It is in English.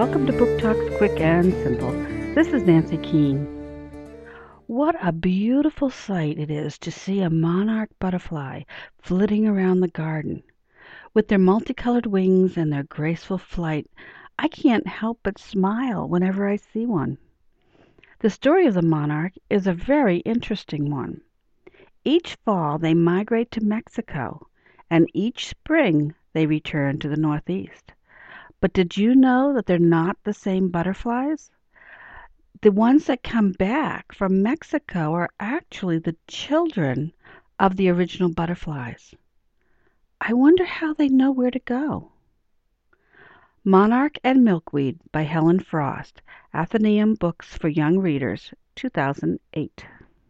Welcome to Book Talks Quick and Simple. This is Nancy Keane. What a beautiful sight it is to see a monarch butterfly flitting around the garden. With their multicolored wings and their graceful flight, I can't help but smile whenever I see one. The story of the monarch is a very interesting one. Each fall they migrate to Mexico, and each spring they return to the Northeast. But did you know that they're not the same butterflies? The ones that come back from Mexico are actually the children of the original butterflies. I wonder how they know where to go. Monarch and Milkweed by Helen Frost, Atheneum Books for Young Readers, 2008.